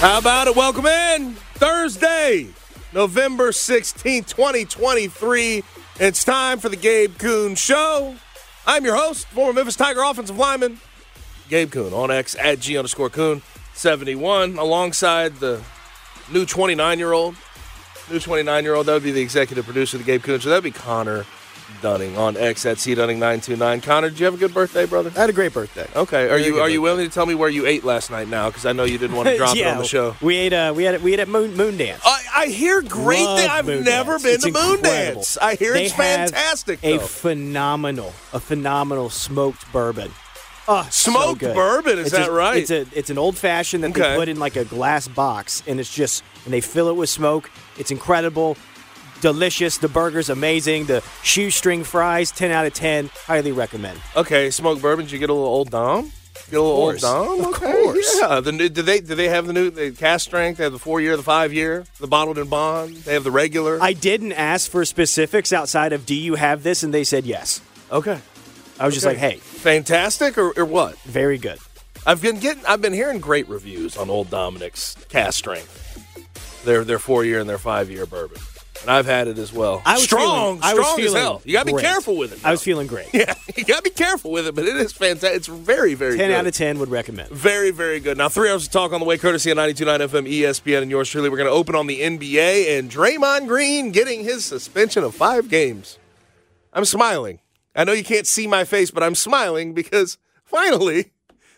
How about it? Welcome in. Thursday, November 16th, 2023. It's time for the Gabe Kuhn Show. I'm your host, former Memphis Tiger offensive lineman, Gabe Kuhn, on X at G underscore Kuhn 71, alongside the new 29 year old. New 29 year old, that would be the executive producer of the Gabe Kuhn Show. That would be Connor Dunning on X at C Dunning 929. Connor, did you have a good birthday, brother? I had a great birthday. Okay. Are you are you willing to tell me where you ate last night now? Because I know you didn't want to drop it on the show. We ate. Uh, we had. We ate at Moon, Moon Dance. I, I hear great things. I've Moon never Dance. been It's to Moon incredible. Dance. I hear They it's fantastic. A though. phenomenal, a phenomenal smoked bourbon. Oh, Smoked good. bourbon, is It's that a- right? It's a it's an old fashioned that Okay. they put in like a glass box, and it's just and they fill it with smoke. It's incredible, delicious. The burger's amazing. The shoestring fries, ten out of ten. Highly recommend. okay, smoked bourbon. Did you get a little old Dom? Get a little old Dom. Of okay. course. Yeah. The new, do they do they have the new the cask strength? They have the four year, the five year, the bottled and bond. They have the regular. I didn't ask for specifics outside of do you have this, and they said yes. okay. I was just like, hey, Fantastic or, or what? very good. I've been getting I've been hearing great reviews on Old Dominick's cask strength. Their their four year and their five year bourbon. And I've had it as well. I was strong, feeling, I was strong as hell. You gotta be careful with it. I was feeling great. Yeah, you gotta be careful with it, but it is fantastic. It's very, very 10 good. out of 10 would recommend. Very, very good. Now, three hours of talk on the way, courtesy of 92.9 FM, ESPN, and yours truly. We're going to open on the NBA and Draymond Green getting his suspension of five games. I'm smiling. I know you can't see my face, but I'm smiling because finally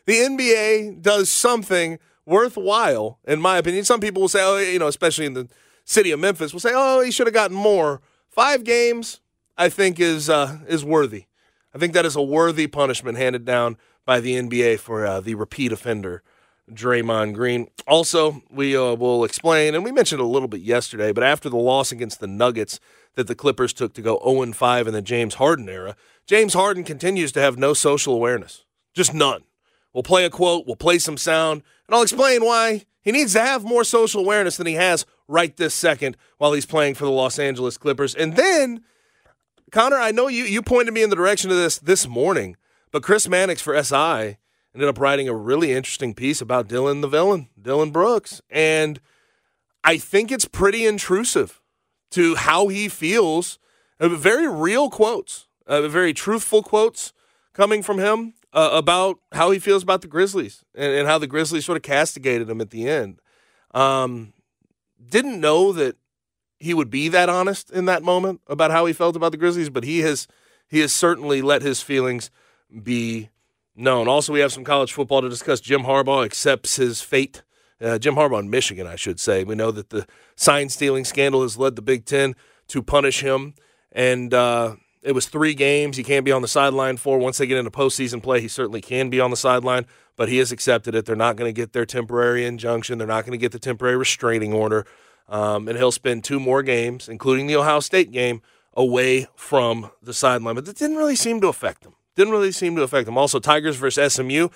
the NBA does something worthwhile, in my opinion. Some people will say, oh, you know, especially in the city of Memphis, will say, oh, he should have gotten more. Five games, I think, is uh, is worthy. I think that is a worthy punishment handed down by the NBA for uh, the repeat offender, Draymond Green. Also, we uh, will explain, and we mentioned a little bit yesterday, but after the loss against the Nuggets that the Clippers took to go 0 5 in the James Harden era, James Harden continues to have no social awareness. Just none. We'll play a quote, we'll play some sound, and I'll explain why he needs to have more social awareness than he has right this second while he's playing for the Los Angeles Clippers. And then Connor, I know you you pointed me in the direction of this this morning, but Chris Mannix for SI ended up writing a really interesting piece about Dillon the villain, Dillon Brooks, and I think it's pretty intrusive to how he feels. Uh, very real quotes, uh, very truthful quotes coming from him uh, about how he feels about the Grizzlies and, and how the Grizzlies sort of castigated him at the end. Um, didn't know that he would be that honest in that moment about how he felt about the Grizzlies, but he has he has certainly let his feelings be known. Also, we have some college football to discuss. Jim Harbaugh accepts his fate. Uh, Jim Harbaugh in Michigan, I should say. We know that the sign stealing scandal has led the Big Ten to punish him, and uh, it was three games he can't be on the sideline for. Once they get into postseason play, he certainly can be on the sideline, but he has accepted it. They're not going to get their temporary injunction. They're not going to get the temporary restraining order. Um, and he'll spend two more games, including the Ohio State game, away from the sideline. But that didn't really seem to affect him. Didn't really seem to affect him. Also, Tigers versus SMU.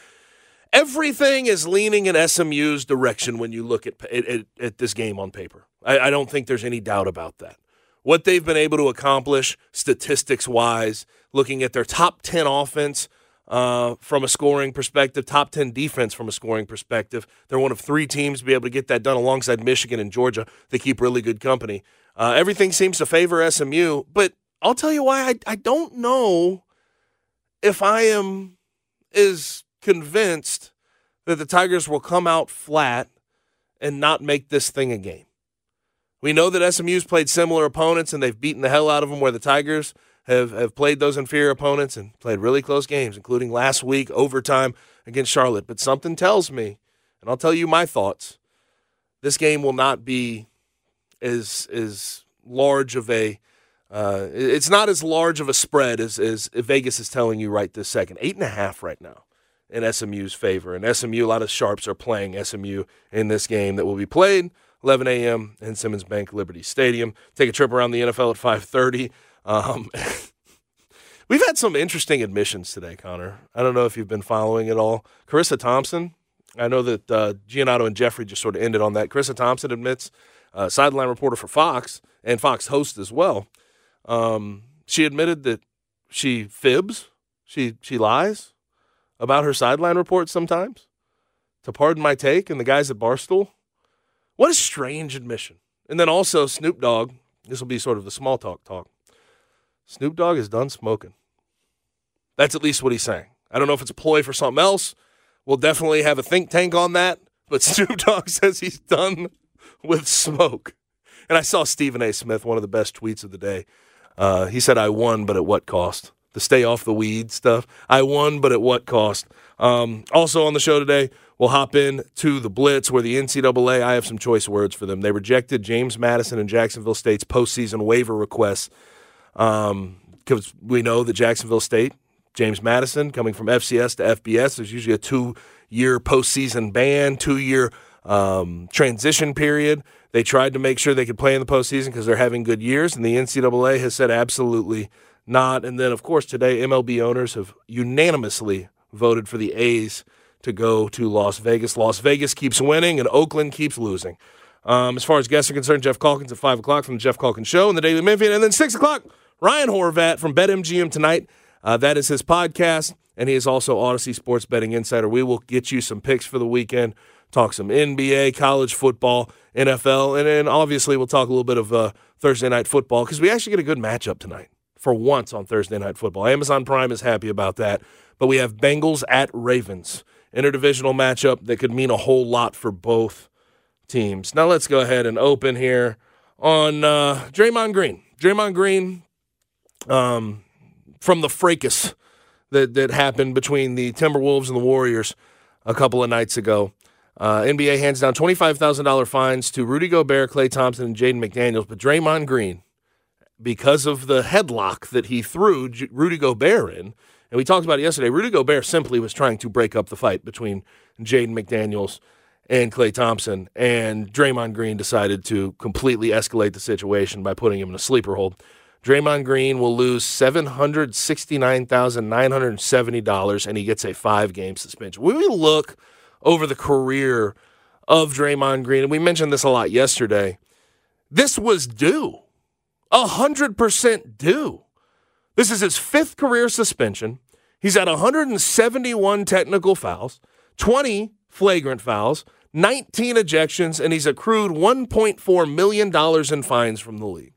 everything is leaning in SMU's direction when you look at at, at this game on paper. I, I don't think there's any doubt about that. What they've been able to accomplish statistics wise, looking at their top 10 offense uh, from a scoring perspective, top 10 defense from a scoring perspective. They're one of three teams to be able to get that done alongside Michigan and Georgia. They keep really good company. Uh, everything seems to favor SMU, but I'll tell you why I, I don't know if I am as convinced that the Tigers will come out flat and not make this thing a game. We know that SMU's played similar opponents and they've beaten the hell out of them, where the Tigers have, have played those inferior opponents and played really close games, including last week, overtime against Charlotte. But something tells me, and I'll tell you my thoughts, this game will not be as, as large of a uh, it's not as large of a spread as, as Vegas is telling you right this second. Eight and a half right now in SMU's favor. And SMU, a lot of sharps are playing SMU in this game that will be played 11 a.m. in Simmons Bank Liberty Stadium. Take a trip around the NFL at 5:30. Um, we've had some interesting admissions today, Connor. I don't know if you've been following it all. Charissa Thompson. I know that uh, Giannotto and Jeffrey just sort of ended on that. Charissa Thompson admits, uh, sideline reporter for Fox and Fox host as well. Um, she admitted that she fibs, she she lies about her sideline reports sometimes. To pardon my take, and the guys at Barstool, what a strange admission. And then also Snoop Dogg. This will be sort of the small talk talk. Snoop Dogg is done smoking. That's at least what he's saying. I don't know if it's a ploy for something else. We'll definitely have a think tank on that. But Snoop Dogg says he's done with smoke. And I saw Stephen A. Smith, one of the best tweets of the day. Uh, he said, I won, but at what cost? The stay off the weed stuff. I won, but at what cost? Um, also on the show today, we'll hop in to the Blitz, where the NCAA, I have some choice words for them. They rejected James Madison and Jacksonville State's postseason waiver requests because um, we know that Jacksonville State, James Madison, coming from FCS to FBS, there's usually a two year postseason ban, two year um, transition period. They tried to make sure they could play in the postseason because they're having good years, and the NCAA has said absolutely not. And then, of course, today MLB owners have unanimously voted for the A's to go to Las Vegas. Las Vegas keeps winning, and Oakland keeps losing. Um, as far as guests are concerned, Geoff Calkins at 5 o'clock from the Geoff Calkins Show and the Daily Memphian. And then 6 o'clock, Ryan Horvat from BetMGM tonight. Uh, that is his podcast, and he is also Audacy Sports Betting Insider. We will get you some picks for the weekend, talk some NBA, college football, NFL, and then obviously we'll talk a little bit of uh, Thursday night football because we actually get a good matchup tonight for once on Thursday night football. Amazon Prime is happy about that, but we have Bengals at Ravens, interdivisional matchup that could mean a whole lot for both teams. Now let's go ahead and open here on uh, Draymond Green. Draymond Green, um, from the fracas that that happened between the Timberwolves and the Warriors a couple of nights ago. Uh, NBA hands down $25,000 fines to Rudy Gobert, Klay Thompson, and Jaden McDaniels. But Draymond Green, because of the headlock that he threw J- Rudy Gobert in, and we talked about it yesterday, Rudy Gobert simply was trying to break up the fight between Jaden McDaniels and Klay Thompson. And Draymond Green decided to completely escalate the situation by putting him in a sleeper hold. Draymond Green will lose $769,970 and he gets a five game suspension. When we look over the career of Draymond Green, and we mentioned this a lot yesterday, this was due. A hundred percent due. This is his fifth career suspension. He's at 171 technical fouls, 20 flagrant fouls, 19 ejections, and he's accrued $1.4 million in fines from the league.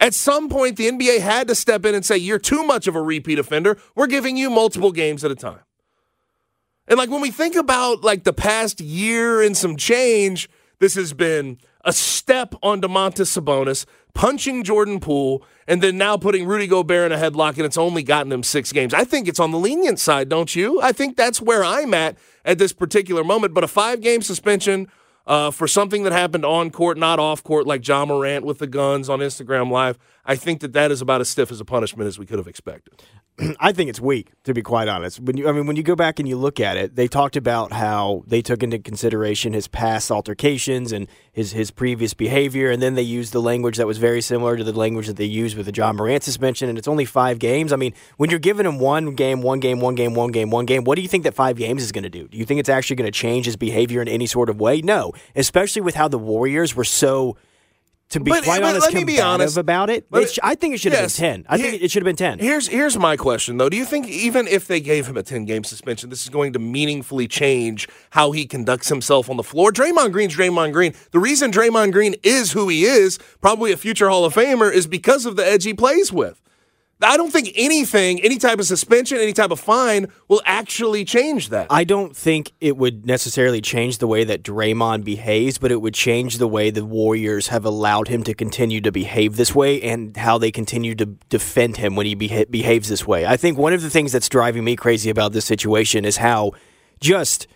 At some point, the NBA had to step in and say, You're too much of a repeat offender. We're giving you multiple games at a time. And like when we think about like the past year and some change, this has been a step on Domantas Sabonis, punching Jordan Poole, and then now putting Rudy Gobert in a headlock, and it's only gotten him six games. I think it's on the lenient side, don't you? I think that's where I'm at at this particular moment. But a five game suspension uh, for something that happened on court, not off court, like Ja Morant with the guns on Instagram Live, I think that that is about as stiff as a punishment as we could have expected. I think it's weak, to be quite honest. When you, I mean, when you go back and you look at it, they talked about how they took into consideration his past altercations and his his previous behavior, and then they used the language that was very similar to the language that they used with the Ja Morant suspension. And it's only five games. I mean, when you're giving him one game, one game, one game, one game, one game, what do you think that five games is going to do? Do you think it's actually going to change his behavior in any sort of way? No, especially with how the Warriors were so to be But- quite but honest, let me be honest. about it. It sh- I think it should have Yes. been ten. I think Here- it should have been ten. Here's here's my question though. Do you think even if they gave him a 10 game suspension, this is going to meaningfully change how he conducts himself on the floor? Draymond Green's Draymond Green. The reason Draymond Green is who he is, probably a future Hall of Famer, is because of the edge he plays with. I don't think anything, any type of suspension, any type of fine will actually change that. I don't think it would necessarily change the way that Draymond behaves, but it would change the way the Warriors have allowed him to continue to behave this way and how they continue to defend him when he beha- behaves this way. I think one of the things that's driving me crazy about this situation is how just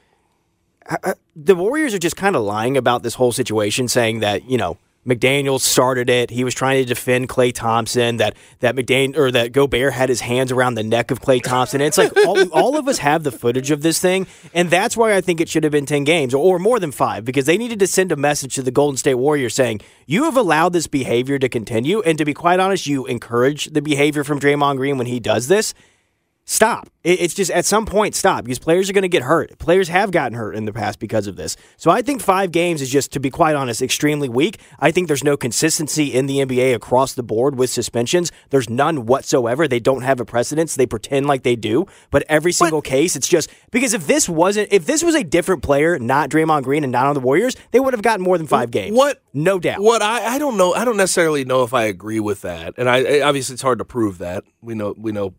uh, the Warriors are just kind of lying about this whole situation, saying that you know McDaniel started it. He was trying to defend Klay Thompson. That that McDaniel or that Gobert had his hands around the neck of Klay Thompson. And it's like all, all of us have the footage of this thing, and that's why I think it should have been ten games or, or more than five because they needed to send a message to the Golden State Warriors saying you have allowed this behavior to continue, and to be quite honest, you encourage the behavior from Draymond Green when he does this stop. It's just at some point stop because players are going to get hurt. Players have gotten hurt in the past because of this. So I think five games is just, to be quite honest, extremely weak. I think there's no consistency in the NBA across the board with suspensions. There's none whatsoever. They don't have a precedence. They pretend like they do, but every single case, it's just because if this wasn't, if this was a different player, not Draymond Green and not on the Warriors, they would have gotten more than five games. What? No doubt. What I, I don't know. I don't necessarily know if I agree with that, and I, I obviously it's hard to prove that. We know we know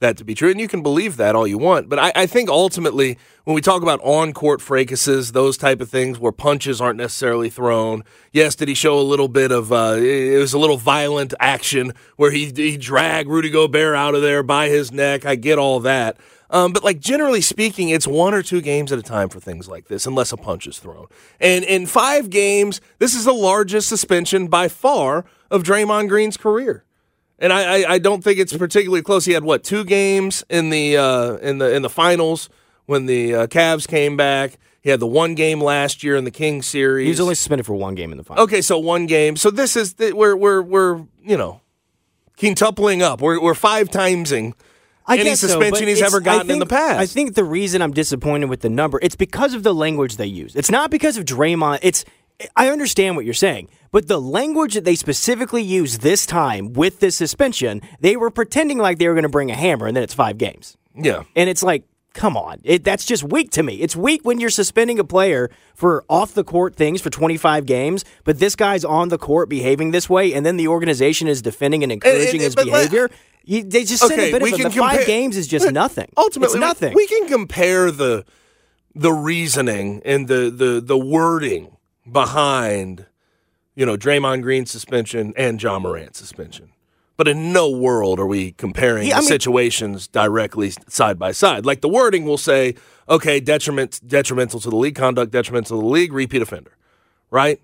that to be true, and you can believe that all you want. But I, I think ultimately, when we talk about on court fracases, those type of things where punches aren't necessarily thrown. Yes, did he show a little bit of? Uh, it was a little violent action where he he dragged Rudy Gobert out of there by his neck. I get all that. Um, but like generally speaking, it's one or two games at a time for things like this, unless a punch is thrown. And in five games, this is the largest suspension by far of Draymond Green's career. And I, I, I don't think it's particularly close. He had what two games in the uh, in the in the finals when the uh, Cavs came back. He had the one game last year in the King series. he was only suspended for one game in the final. Okay, so one game. So this is the, we're we're we're you know quintupling up. We're we're five timesing I any guess so, suspension but he's ever gotten in the past. I think the reason I'm disappointed with the number, it's because of the language they use. It's not because of Draymond. It's I understand what you're saying, but the language that they specifically used this time with this suspension, they were pretending like they were going to bring a hammer, and then it's five games. yeah. And it's like, come on. It, that's just weak to me. It's weak when you're suspending a player for off the court things for 25 games, but this guy's on the court behaving this way, and then the organization is defending and encouraging and- his but let- behavior. You, they just send Okay, a bit of the five games is just nothing. Ultimately, it's nothing. We, we can compare the the reasoning and the the the wording behind you know Draymond Green suspension and Ja Morant suspension. But in no world are we comparing Yeah, I mean- situations directly side by side. Like the wording will say, okay, detriment detrimental to the league, conduct detrimental to the league, repeat offender, right?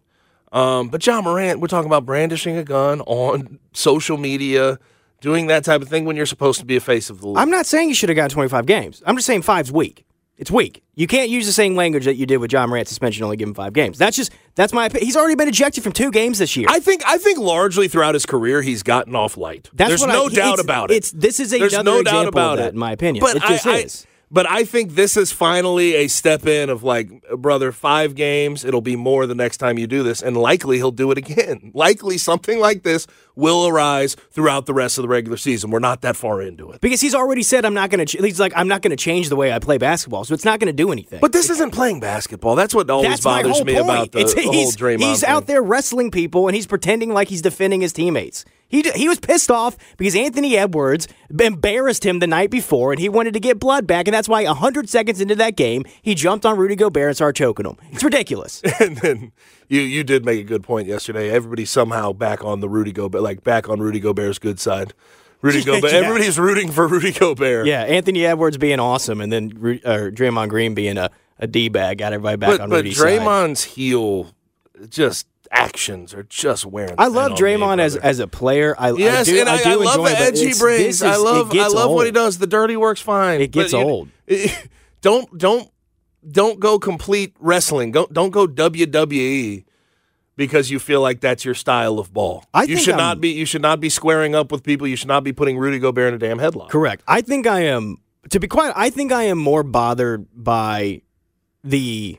Um, but Ja Morant, we're talking about brandishing a gun on social media, doing that type of thing when you're supposed to be a face of the league. I'm not saying you should have gotten 25 games. I'm just saying five's weak. It's weak. You can't use the same language that you did with Ja Morant suspension, only give him five games. That's just that's my. opi- He's already been ejected from two games this year. I think I think largely throughout his career he's gotten off light. That's There's what I- no doubt about it. it's- this is There's another no doubt example of about that, it, in my opinion. But It just I, I- is. But I think this is finally a step in of like, brother, five games. It'll be more the next time you do this, and likely he'll do it again. Likely something like this will arise throughout the rest of the regular season. We're not that far into it. because he's already said I'm not going to. Ch- he's like I'm not going to change the way I play basketball, so it's not going to do anything. But this isn't playing basketball. That's what always That's bothers me point. about the, It's- the whole he's, Draymond. He's thing. out there wrestling people, and he's pretending like he's defending his teammates. He he was pissed off because Anthony Edwards embarrassed him the night before, and he wanted to get blood back, and that's why hundred seconds into that game, he jumped on Rudy Gobert and started choking him. It's ridiculous. and then you you did make a good point yesterday. Everybody's somehow back on the Rudy Gobert, like back on Rudy Gobert's good side. Rudy Gobert. Yeah. Everybody's rooting for Rudy Gobert. yeah, Anthony Edwards being awesome, and then or Draymond Green being a, a d bag got everybody back but on but Rudy's side. Draymond's heel just actions are just wearing. I love on Draymond me, as as a player. I Yes, I do, and I, do I love enjoy the edge he brings. this I love, I love what he does. The dirty work's fine. It gets but you- old. don't don't don't go complete wrestling. Don't don't go WWE because you feel like that's your style of ball. I you think should I'm- not be. You should not be squaring up with people. You should not be putting Rudy Gobert in a damn headlock. Correct. I think I am. To be quiet, I think I am more bothered by the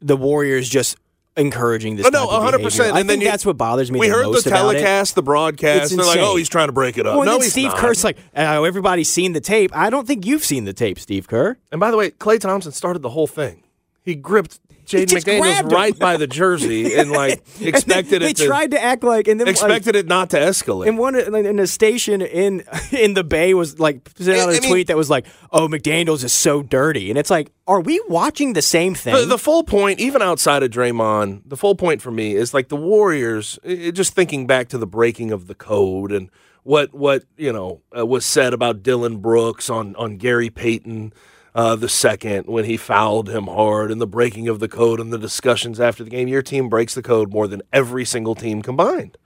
the Warriors just encouraging this. Oh, no, 100%, I and then think you- that's what bothers me. We the heard most the about it. telecast, the broadcast. They're like, "Oh, he's trying to break it up." Well, no, then he's Steve not. Kerr's like, uh, everybody's seen the tape. I don't think you've seen the tape, Steve Kerr. And by the way, Klay Thompson started the whole thing. He gripped Jaden McDaniels right by the jersey and like expected they it to tried to act like, and then like, expected it not to escalate. And one in a station in in the Bay was like sent out I a mean- tweet that was like, "Oh, McDaniel's is so dirty," and it's like, are we watching the same thing? The, the full point, even outside of Draymond, the full point for me is like the Warriors. i- just thinking back to the breaking of the code and what what you know uh, was said about Dillon Brooks on on Gary Payton uh, the second when he fouled him hard, and the breaking of the code and the discussions after the game. Your team breaks the code more than every single team combined.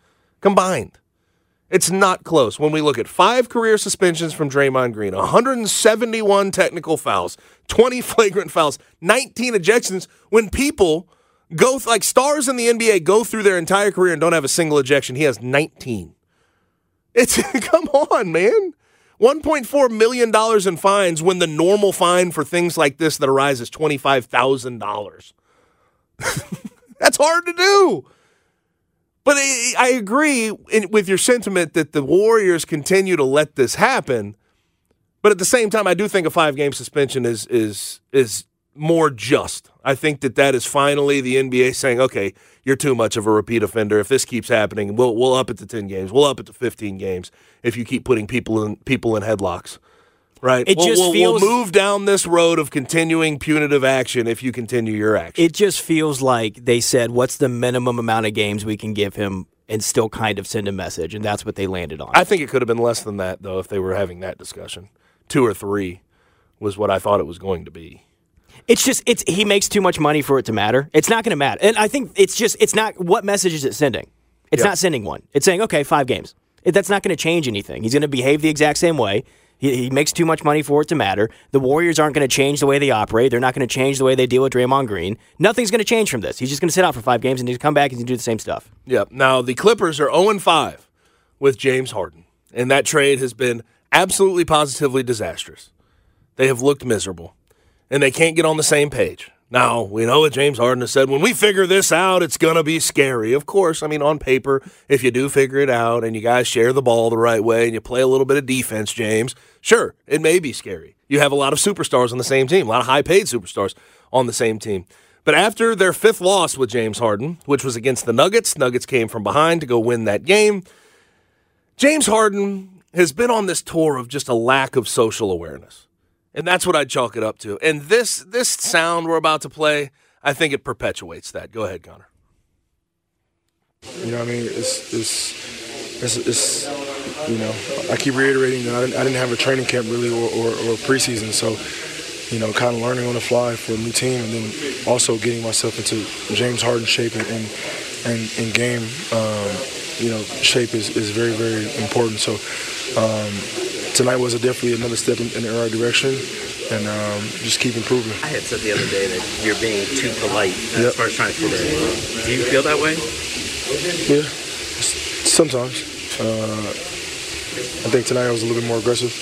Combined. It's not close. When we look at five career suspensions from Draymond Green, 171 technical fouls, 20 flagrant fouls, 19 ejections, when people go, th- like stars in the NBA, go through their entire career and don't have a single ejection, he has 19. It's, come on, man. $1.4 million in fines when the normal fine for things like this that arise is $25,000. That's hard to do. But I, agree with your sentiment that the Warriors continue to let this happen. But at the same time, I do think a five game suspension is is is more just. I think that that is finally the NBA saying, okay, you're too much of a repeat offender. If this keeps happening, we'll we'll up it to ten games. We'll up it to fifteen games if you keep putting people in people in headlocks. Right. It we'll, just we'll, feels- we'll move down this road of continuing punitive action if you continue your action. it just feels like they said, "What's the minimum amount of games we can give him?" and still kind of send a message, and that's what they landed on. I think it could have been less than that, though, if they were having that discussion. Two or three was what I thought it was going to be. It's just it's he makes too much money for it to matter. It's not going to matter, and I think it's just it's not. What message is it sending? It's Yeah. not sending one. It's saying okay, five games. It, that's not going to change anything. He's going to behave the exact same way. He, he makes too much money for it to matter. The Warriors aren't going to change the way they operate. They're not going to change the way they deal with Draymond Green. Nothing's going to change from this. He's just going to sit out for five games and he's come back and do the same stuff. Yep. Now the Clippers are 0 5 with James Harden, and that trade has been absolutely positively disastrous. They have looked miserable, and they can't get on the same page. Now, we know what James Harden has said. When we figure this out, it's going to be scary. Of course, I mean, on paper, if you do figure it out and you guys share the ball the right way and you play a little bit of defense, James, sure, it may be scary. You have a lot of superstars on the same team, a lot of high paid superstars on the same team. But after their fifth loss with James Harden, which was against the Nuggets, Nuggets came from behind to go win that game. James Harden has been on this tour of just a lack of social awareness. And that's what I'd chalk it up to. And this this sound we're about to play, I think it perpetuates that. Go ahead, Connor. You know what I mean? It's, it's, it's, it's, you know, I keep reiterating that I didn't, I didn't have a training camp really or, or, or preseason. So, you know, kind of learning on the fly for a new team and then also getting myself into James Harden shape and, and, and, and game, um, you know, shape is, is very, very important. So um, tonight was a definitely another step in, in the right direction and um, just keep improving. I had said the other day that you're being too polite Yep. as far as trying to in. Do you feel that way? Yeah, sometimes. Uh, I think tonight I was a little bit more aggressive.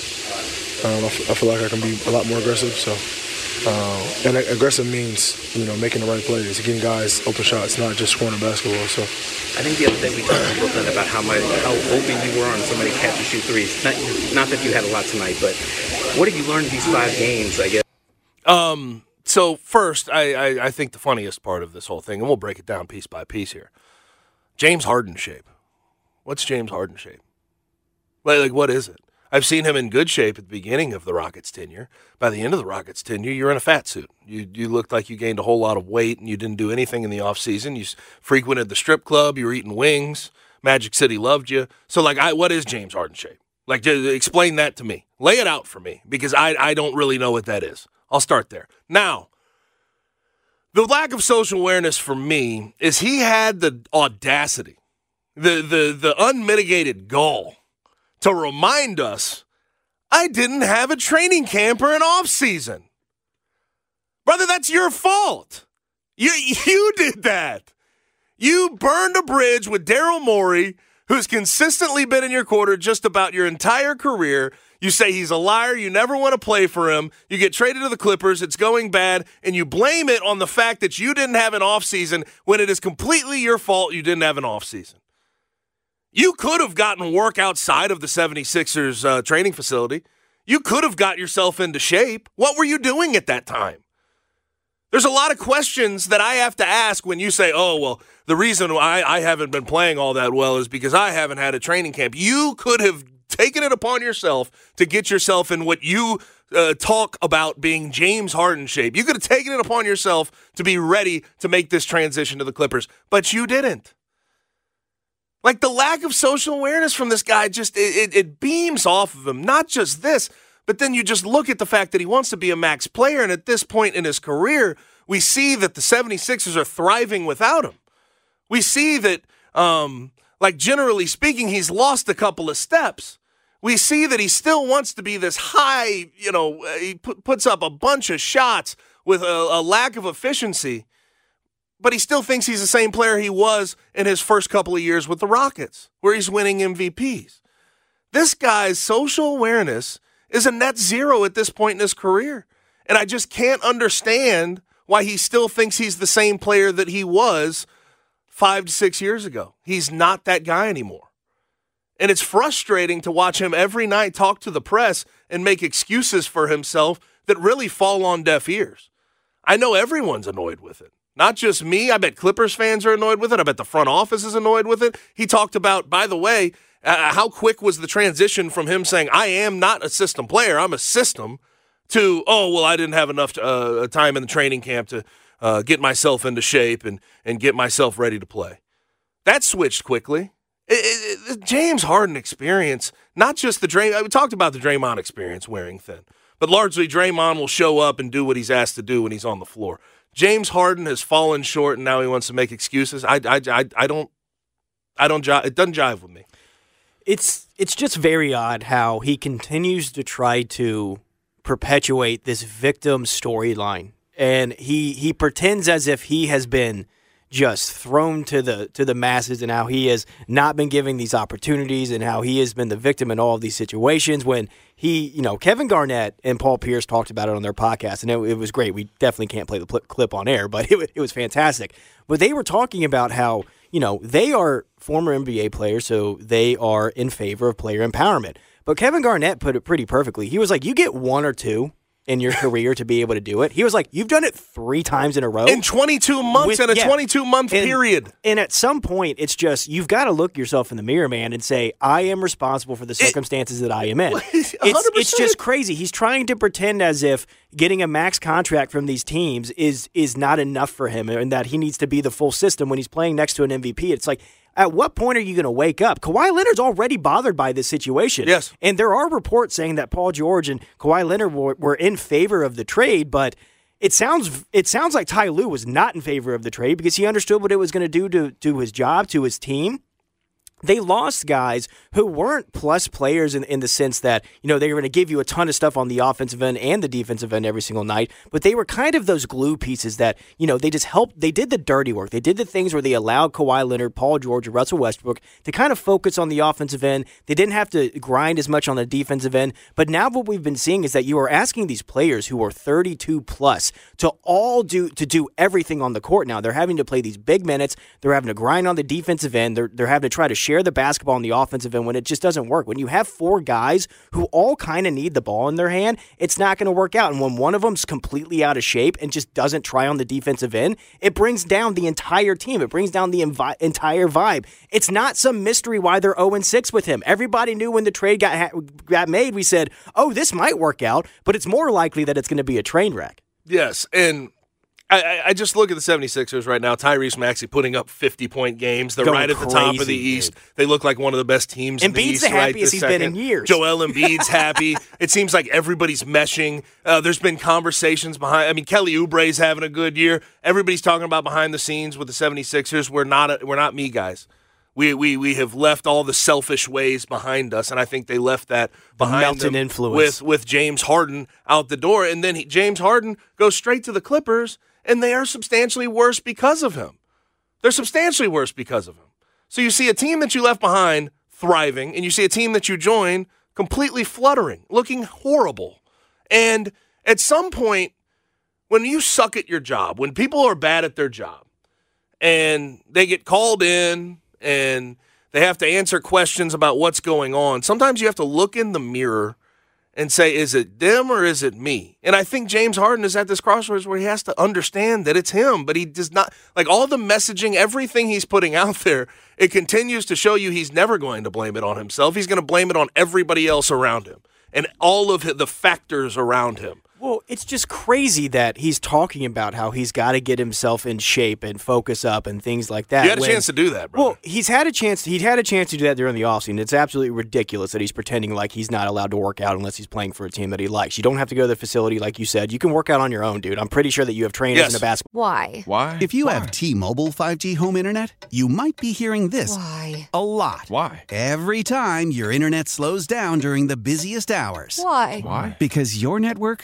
Um, I, f- I feel like I can be a lot more aggressive. So, uh, and aggressive means you know making the right plays, getting guys open shots, not just scoring a basketball. So, I think the other day we talked in Brooklyn about how much how open you were on so many catch and shoot threes. Not, not that you had a lot tonight, but what have you learned these five games? I guess. Um, so first, I, I, I think the funniest part of this whole thing, and we'll break it down piece by piece here. James Harden shape. What's James Harden shape? Like, like what is it? I've seen him in good shape at the beginning of the Rockets tenure. By the end of the Rockets tenure, you're in a fat suit. You you looked like you gained a whole lot of weight and you didn't do anything in the offseason. You frequented the strip club, you were eating wings. Magic City loved you. So like I what is James Harden shape? Like explain that to me. Lay it out for me because I I don't really know what that is. I'll start there. Now, The lack of social awareness for me is he had the audacity, the the the unmitigated gall to remind us I didn't have a training camp or an off season. Brother, that's your fault. You you did that. You burned a bridge with Daryl Morey, who's consistently been in your quarter just about your entire career. You say he's a liar. You never want to play for him. You get traded to the Clippers. It's going bad. And you blame it on the fact that you didn't have an offseason when it is completely your fault you didn't have an offseason. You could have gotten work outside of the 76ers uh, training facility. You could have got yourself into shape. What were you doing at that time? There's a lot of questions that I have to ask when you say, oh, well, the reason I, I haven't been playing all that well is because I haven't had a training camp. You could have taken it upon yourself to get yourself in what you uh, talk about being James Harden shape. You could have taken it upon yourself to be ready to make this transition to the Clippers, but you didn't. Like the lack of social awareness from this guy just it, it, it beams off of him. Not just this, but then you just look at the fact that he wants to be a max player. And at this point in his career, we see that the 76ers are thriving without him. We see that, um, like, generally speaking, he's lost a couple of steps. We see that he still wants to be this high, you know, he puts up a bunch of shots with a, a lack of efficiency, but he still thinks he's the same player he was in his first couple of years with the Rockets, where he's winning MVPs. This guy's social awareness is a net zero at this point in his career. And I just can't understand why he still thinks he's the same player that he was five to six years ago. He's not that guy anymore. And it's frustrating to watch him every night talk to the press and make excuses for himself that really fall on deaf ears. I know everyone's annoyed with it. Not just me. I bet Clippers fans are annoyed with it. I bet the front office is annoyed with it. He talked about, by the way, uh, how quick was the transition from him saying, I am not a system player, I'm a system, to, oh, well, I didn't have enough uh, time in the training camp to uh, get myself into shape and, and get myself ready to play. That switched quickly. It, it, James Harden experience, not just the Draymond, we talked about the Draymond experience wearing thin, but largely Draymond will show up and do what he's asked to do when he's on the floor. James Harden has fallen short and now he wants to make excuses. I, I, I, I don't, I don't, it doesn't jive with me it's it's just very odd how he continues to try to perpetuate this victim storyline and he he pretends as if he has been just thrown to the to the masses and how he has not been given these opportunities and how he has been the victim in all of these situations when he you know Kevin Garnett and Paul Pierce talked about it on their podcast and it, it was great we definitely can't play the clip on air but it, it was fantastic but they were talking about how you know, they are former NBA players, so they are in favor of player empowerment. But Kevin Garnett put it pretty perfectly. He was like, you get one or two in your career to be able to do it. He was like, "You've done it three times in a row in 22 months in a yeah. 22 month and, period." And at some point, it's just you've got to look yourself in the mirror, man, and say, "I am responsible for the circumstances it, that I am in." It's, it's just crazy. He's trying to pretend as if getting a max contract from these teams is is not enough for him, and that he needs to be the full system when he's playing next to an MVP. It's like at what point are you going to wake up? Kawhi Leonard's already bothered by this situation. Yes. And there are reports saying that Paul George and Kawhi Leonard were, were in favor of the trade, but it sounds it sounds like Ty Lue was not in favor of the trade because he understood what it was going to do to to his job, to his team they lost guys who weren't plus players in, in the sense that, you know, they were going to give you a ton of stuff on the offensive end and the defensive end every single night, but they were kind of those glue pieces that, you know, they just helped. They did the dirty work. They did the things where they allowed Kawhi Leonard, Paul George, and Russell Westbrook to kind of focus on the offensive end. They didn't have to grind as much on the defensive end. But now what we've been seeing is that you are asking these players who are 32 plus to all do to do everything on the court now. They're having to play these big minutes. They're having to grind on the defensive end. They're, they're having to try to share the basketball on the offensive end when it just doesn't work. When you have four guys who all kind of need the ball in their hand, it's not going to work out. And when one of them's completely out of shape and just doesn't try on the defensive end, it brings down the entire team. It brings down the envi- entire vibe. It's not some mystery why they're 0 6 with him. Everybody knew when the trade got ha- got made, we said, "Oh, this might work out," but it's more likely that it's going to be a train wreck. Yes, and I, I just look at the 76ers right now. Tyrese Maxey putting up 50 point games. They're Going right at the top of the East. dude. They look like one of the best teams in the Embiid's East. the right happiest this he's been in years. Joel Embiid's happy. It seems like everybody's meshing. Uh, there's been conversations behind. I mean, Kelly Oubre's having a good year. Everybody's talking about behind the scenes with the 76ers. We're not. A, we're not me guys. We, we, we have left all the selfish ways behind us, and I think they left that behind them influence. with with James Harden out the door, and then he, James Harden goes straight to the Clippers, and they are substantially worse because of him. They're substantially worse because of him. So you see a team that you left behind thriving, and you see a team that you join completely fluttering, looking horrible. And at some point, when you suck at your job, when people are bad at their job, and they get called in and they have to answer questions about what's going on, sometimes you have to look in the mirror and say, is it them or is it me? And I think James Harden is at this crossroads where he has to understand that it's him, but he does not like all the messaging, everything he's putting out there, it continues to show you he's never going to blame it on himself. He's going to blame it on everybody else around him and all of the factors around him. Well, it's just crazy that he's talking about how he's got to get himself in shape and focus up and things like that. You had a when- chance to do that, bro. Well, he's had a chance. He'd had a chance to do that during the offseason. It's absolutely ridiculous that he's pretending like he's not allowed to work out unless he's playing for a team that he likes. You don't have to go to the facility, like you said. You can work out on your own, dude. I'm pretty sure that you have trainers Yes. in a basketball. Why? Why? If you have T-Mobile 5G home internet, you might be hearing this Why? a lot. Why? Every time your internet slows down during the busiest hours. Why? Why? Because your network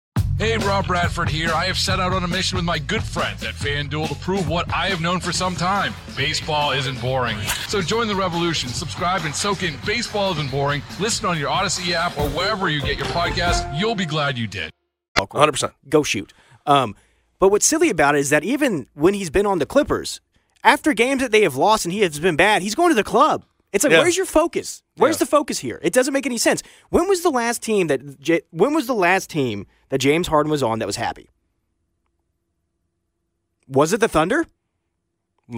Hey, Rob Bradford here. I have set out on a mission with my good friends at FanDuel to prove what I have known for some time baseball isn't boring. So join the revolution, subscribe, and soak in Baseball Isn't Boring. Listen on your Audacy app or wherever you get your podcast. You'll be glad you did. 100%. Go shoot. Um, but what's silly about it is that even when he's been on the Clippers, after games that they have lost and he has been bad, he's going to the club. It's like, Yeah. where's your focus? Where's Yeah. the focus here? It doesn't make any sense. When was the last team that J- when was the last team that James Harden was on that was happy? Was it the Thunder?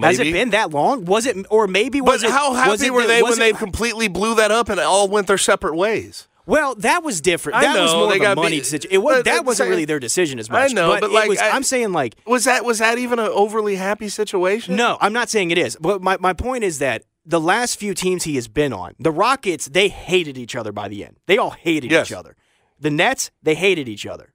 Has it been that long? Was it, or maybe was But it? how was happy it were the- they when it- they completely blew that up and it all went their separate ways? Well, that was different. I That was more they of a money decision. It was, that wasn't saying- really their decision as much. I know, but, it like, was, I- I'm saying like Was that was that even an overly happy situation? No, I'm not saying it is. But my, my point is that the last few teams he has been on, the Rockets, they hated each other by the end. They all hated Yes. each other. The Nets, they hated each other.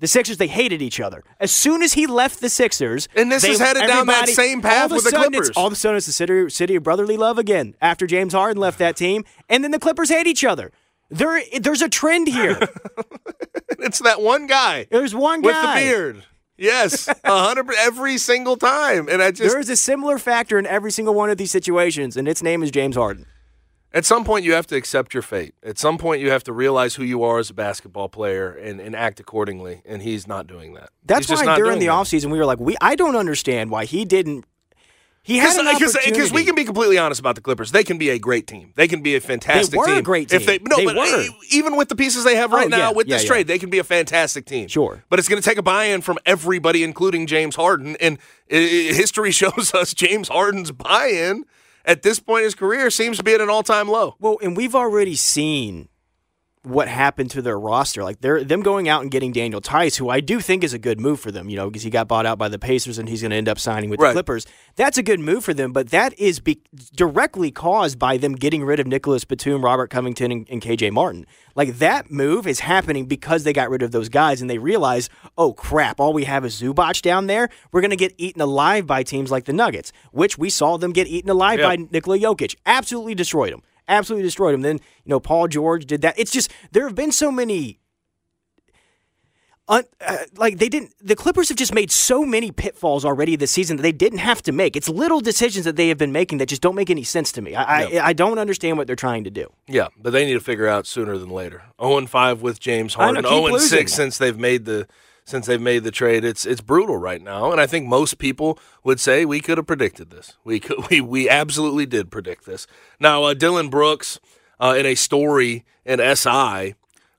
The Sixers, they hated each other. As soon as he left the Sixers, And this they- is headed down that same path all of a with the Clippers. All of a sudden, it's the city, city of brotherly love again. After James Harden left that team, and then the Clippers hate each other. There, there's a trend here. It's that one guy There's one guy with the beard. Yes, a hundred every single time. And I just There is a similar factor in every single one of these situations, and its name is James Harden. at some point you have to accept your fate. At some point you have to realize who you are as a basketball player and, and act accordingly. And he's not doing that. That's He's just why not during the that. offseason we were like, we I don't understand why he didn't. He had because we can be completely honest about the Clippers. They can be a great team. They can be a fantastic were a team. great If they team. no, They but uh, were. e- even with the pieces they have Oh, right now yeah, with yeah, this yeah. trade, they can be a fantastic team. Sure. But it's going to take a buy-in from everybody including James Harden and i- uh, history shows us James Harden's buy-in at this point in his career seems to be at an all-time low. Well, and we've already seen what happened to their roster. Like they're them going out and getting Daniel Theis, who I do think is a good move for them. You know, because he got bought out by the Pacers and he's going to end up signing with Right. the Clippers. That's a good move for them, but that is be- directly caused by them getting rid of Nicolas Batum, Robert Covington, and, and KJ Martin. Like that move is happening because they got rid of those guys and they realize, oh crap, all we have is Zubac down there. We're going to get eaten alive by teams like the Nuggets, which we saw them get eaten alive Yeah. by Nikola Jokic. Absolutely destroyed them. Absolutely destroyed them. Then, you know, Paul George did that. It's just, there have been so many. Un, uh, like they didn't the clippers have just made so many pitfalls already this season that they didn't have to make it's little decisions that they have been making that just don't make any sense to me i I, I don't understand what they're trying to do Yeah, but they need to figure out sooner than later. 0 and 5 with James Harden. Zero and six since they've made the since they've made the trade. It's it's brutal right now, and I think most people would say we could have predicted this. We could, we we absolutely did predict this. Now, uh, Dillon Brooks uh, in a story in SI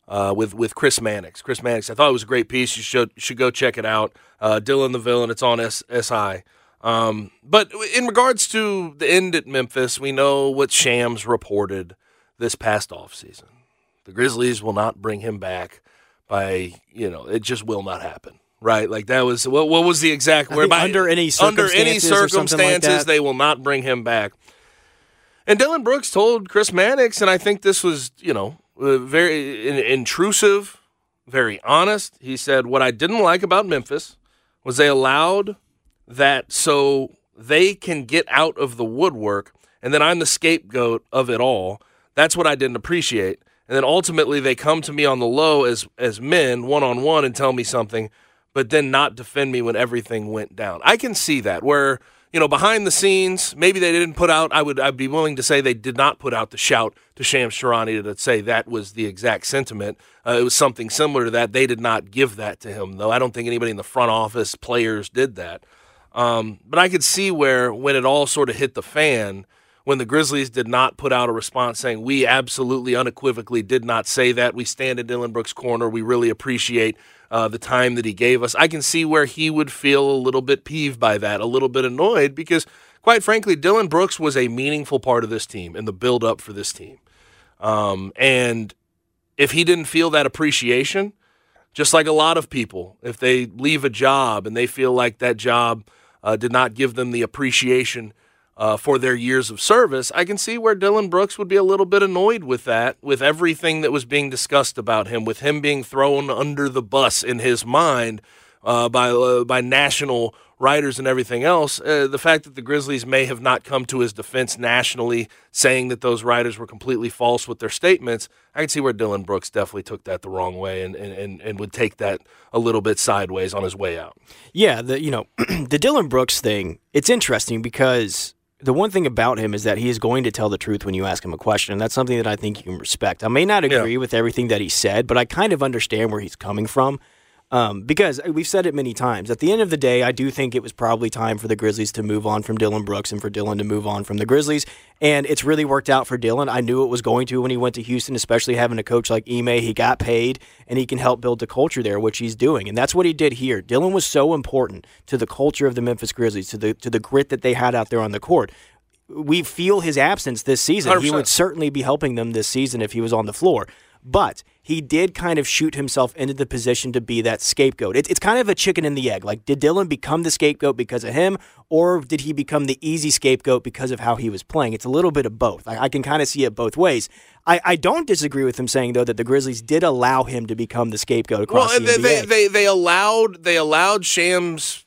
uh, with with Chris Mannix. Chris Mannix, I thought it was a great piece. You should should go check it out. Uh, Dillon the Villain. It's on S- SI. Um, but in regards to the end at Memphis, we know what Shams reported this past offseason. The Grizzlies will not bring him back by you know it just will not happen. Right, like that was what, what was the exact word? under any under any circumstances, like they will not bring him back. And dillon Brooks told Chris Mannix, and I think this was you know uh, very in, intrusive, very honest. He said, What I didn't like about Memphis was they allowed that so they can get out of the woodwork, and then I'm the scapegoat of it all. That's what I didn't appreciate. And then ultimately they come to me on the low as as men, one on one, and tell me something, but then not defend me when everything went down. I can see that where you know, behind the scenes, maybe they didn't put out. I would, I'd be willing to say they did not put out the shout to Shams Charania to say that was the exact sentiment. Uh, it was something similar to that. They did not give that to him, though. I don't think anybody in the front office, players, did that. Um, but I could see where, when it all sort of hit the fan, when the Grizzlies did not put out a response saying, We absolutely unequivocally did not say that. We stand in Dillon Brooks' corner. We really appreciate uh, the time that he gave us. I can see where he would feel a little bit peeved by that, a little bit annoyed, because quite frankly, Dillon Brooks was a meaningful part of this team and the build up for this team. Um, and if he didn't feel that appreciation, just like a lot of people, if they leave a job and they feel like that job uh, did not give them the appreciation uh, for their years of service, I can see where Dillon Brooks would be a little bit annoyed with that, with everything that was being discussed about him, with him being thrown under the bus in his mind uh, by uh, by national writers and everything else. Uh, the fact that the Grizzlies may have not come to his defense nationally, saying that those writers were completely false with their statements, I can see where Dillon Brooks definitely took that the wrong way and, and, and would take that a little bit sideways on his way out. Yeah, the you know the Dillon Brooks thing. It's interesting because the one thing about him is that he is going to tell the truth when you ask him a question. And that's something that I think you can respect. I may not agree yeah. with everything that he said, but I kind of understand where he's coming from. Um, because we've said it many times. At the end of the day, I do think it was probably time for the Grizzlies to move on from Dillon Brooks and for Dillon to move on from the Grizzlies. And it's really worked out for Dillon. I knew it was going to when he went to Houston, especially having a coach like Ime. He got paid and he can help build the culture there, which he's doing. And that's what he did here. Dillon was so important to the culture of the Memphis Grizzlies, to the to the grit that they had out there on the court we feel his absence this season. 100%. He would certainly be helping them this season if he was on the floor. But he did kind of shoot himself into the position to be that scapegoat. It, it's kind of a chicken and the egg. Like, did Dillon become the scapegoat because of him, or did he become the easy scapegoat because of how he was playing? It's a little bit of both. I, I can kind of see it both ways. I, I, don't disagree with him saying though that the Grizzlies did allow him to become the scapegoat across well, the they, NBA. They, they, they allowed they allowed Shams